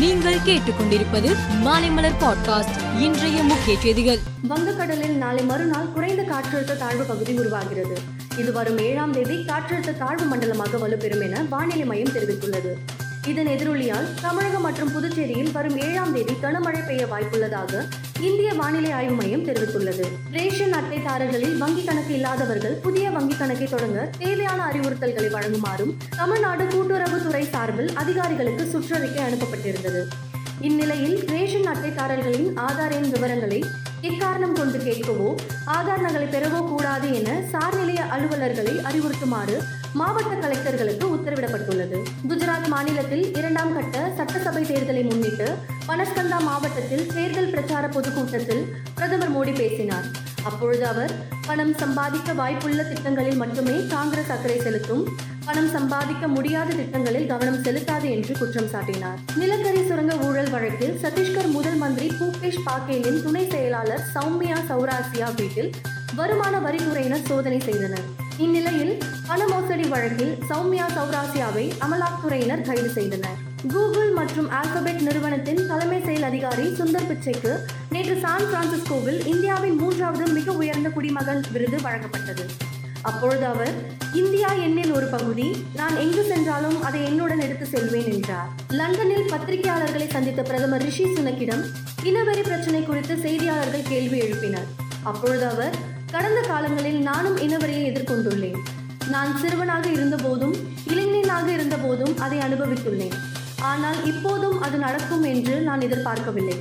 நீங்கள் கேட்டுக்கொண்டிருப்பது மாலைமலர் பாட்காஸ்ட் இன்றைய முக்கிய செய்திகள். வங்கக்கடலில் நாளை மறுநாள் குறைந்த காற்றழுத்த தாழ்வு பகுதி உருவாகிறது. இது வரும் ஏழாம் தேதி காற்றழுத்த தாழ்வு மண்டலமாக வலுப்பெறும் என வானிலை மையம் தெரிவித்துள்ளது. இதன் எதிரொலியால் தமிழகம் மற்றும் புதுச்சேரியில் வரும் ஏழாம் தேதி கனமழை பெய்ய வாய்ப்புள்ளதாக இந்திய வானிலை ஆய்வு மையம் தெரிவித்துள்ளது. ரேஷன் அட்டைதாரர்களில் வங்கி கணக்கு இல்லாதவர்கள் புதிய வங்கி கணக்கை தொடங்க தேவையான அறிவுறுத்தல்களை வழங்குமாறும் தமிழ்நாடு கூட்டுறவுத்துறை சார்பில் அதிகாரிகளுக்கு சுற்றறிக்கை அனுப்பப்பட்டிருந்தது. இந்நிலையில் ரேஷன் அட்டைதாரர்களின் ஆதார் எண் விவரங்களை எக்காரணம் கொண்டு கேட்கவோ ஆதார் நகலை பெறவோ கூடாது என சார்நிலைய அலுவலர்களை அறிவுறுத்துமாறு மாவட்ட கலெக்டர்களுக்கு உத்தரவிடப்பட்டுள்ளது. குஜராத் மாநிலத்தில் இரண்டாம் கட்ட சட்டசபை தேர்தலை முன்னிட்டு பனஸ்கந்தா மாவட்டத்தில் தேர்தல் பிரச்சார பொதுக்கூட்டத்தில் பிரதமர் மோடி பேசினார். அப்பொழுது அவர் பணம் சம்பாதிக்க வாய்ப்புள்ள திட்டங்களில் மட்டுமே காங்கிரஸ் அக்கறை செலுத்தும். பணம் சம்பாதிக்க முடியாத திட்டங்களில் கவனம் செலுத்தாது என்று குற்றம் சாட்டினார். நிலக்கரி சுரங்க ஊழல் வழக்கில் சத்தீஸ்கர் முதல் மந்திரி பூபேஷ் பாகேலின் துணை செயலாளர் சௌமியா சௌராசியா வீட்டில் வருமான வரித்துறையினர் சோதனை செய்தனர். இந்நிலையில் பண மோசடி வழக்கில் சௌமியா சௌராசியாவை அமலாக்கத்துறையினர் கைது செய்தனர். கூகுள் மற்றும் ஆல்பபெட் நிறுவனத்தின் தலைமை செயல் அதிகாரி சுந்தர் பிச்சைக்கு நேற்று சான் பிரான்சிஸ்கோவில் இந்தியாவின் மூன்றாவது மிக உயர்ந்த குடிமகன் விருது வழங்கப்பட்டது. அப்பொழுது அவர் இந்தியா என்னில் ஒரு பகுதி நான் எங்கு சென்றாலும் அதை என்னுடன் எடுத்து செல்வேன் என்றார். லண்டனில் பத்திரிகையாளர்களை சந்தித்த பிரதமர் ரிஷி சுனக்கிடம் இனவெறி பிரச்சனை குறித்து செய்தியாளர்கள் கேள்வி எழுப்பினர். அப்பொழுது அவர் கடந்த காலங்களில் நானும் இனவெறியை எதிர்கொண்டுள்ளேன். நான் சிறுவனாக இருந்தபோதும் இளைஞனாக இருந்தபோதும் அதை அனுபவித்துள்ளேன். ஆனால் இப்போதும் அது நடக்கும் என்று நான் எதிர்பார்க்கவில்லை.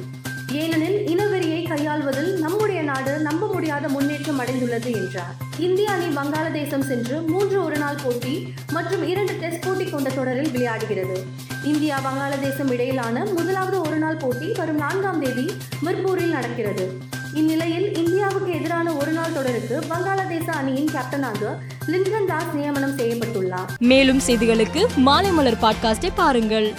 ஏனெனில் இனவெறியை கையாள்வதில் நம்முடைய நாடு நம்ப முடியாத முன்னேற்றம் அடைந்துள்ளது என்றார். இந்திய அணி வங்காளதேசம் சென்று மூன்று ஒருநாள் போட்டி மற்றும் இரண்டு டெஸ்ட் போட்டி கொண்ட தொடரில் விளையாடுகிறது. இந்தியா வங்காளதேசம் இடையிலான முதலாவது ஒருநாள் போட்டி வரும் நான்காம் தேதி மிர்பூரில் நடக்கிறது. இந்நிலையில் இந்தியாவுக்கு எதிரான ஒருநாள் தொடருக்கு வங்காளதேச அணியின் கேப்டனாக லிண்டன் தாஸ் நியமனம் செய்யப்பட்டுள்ளார். மேலும் செய்திகளுக்கு மாலை மலர் பாட்காஸ்டை பாருங்கள்.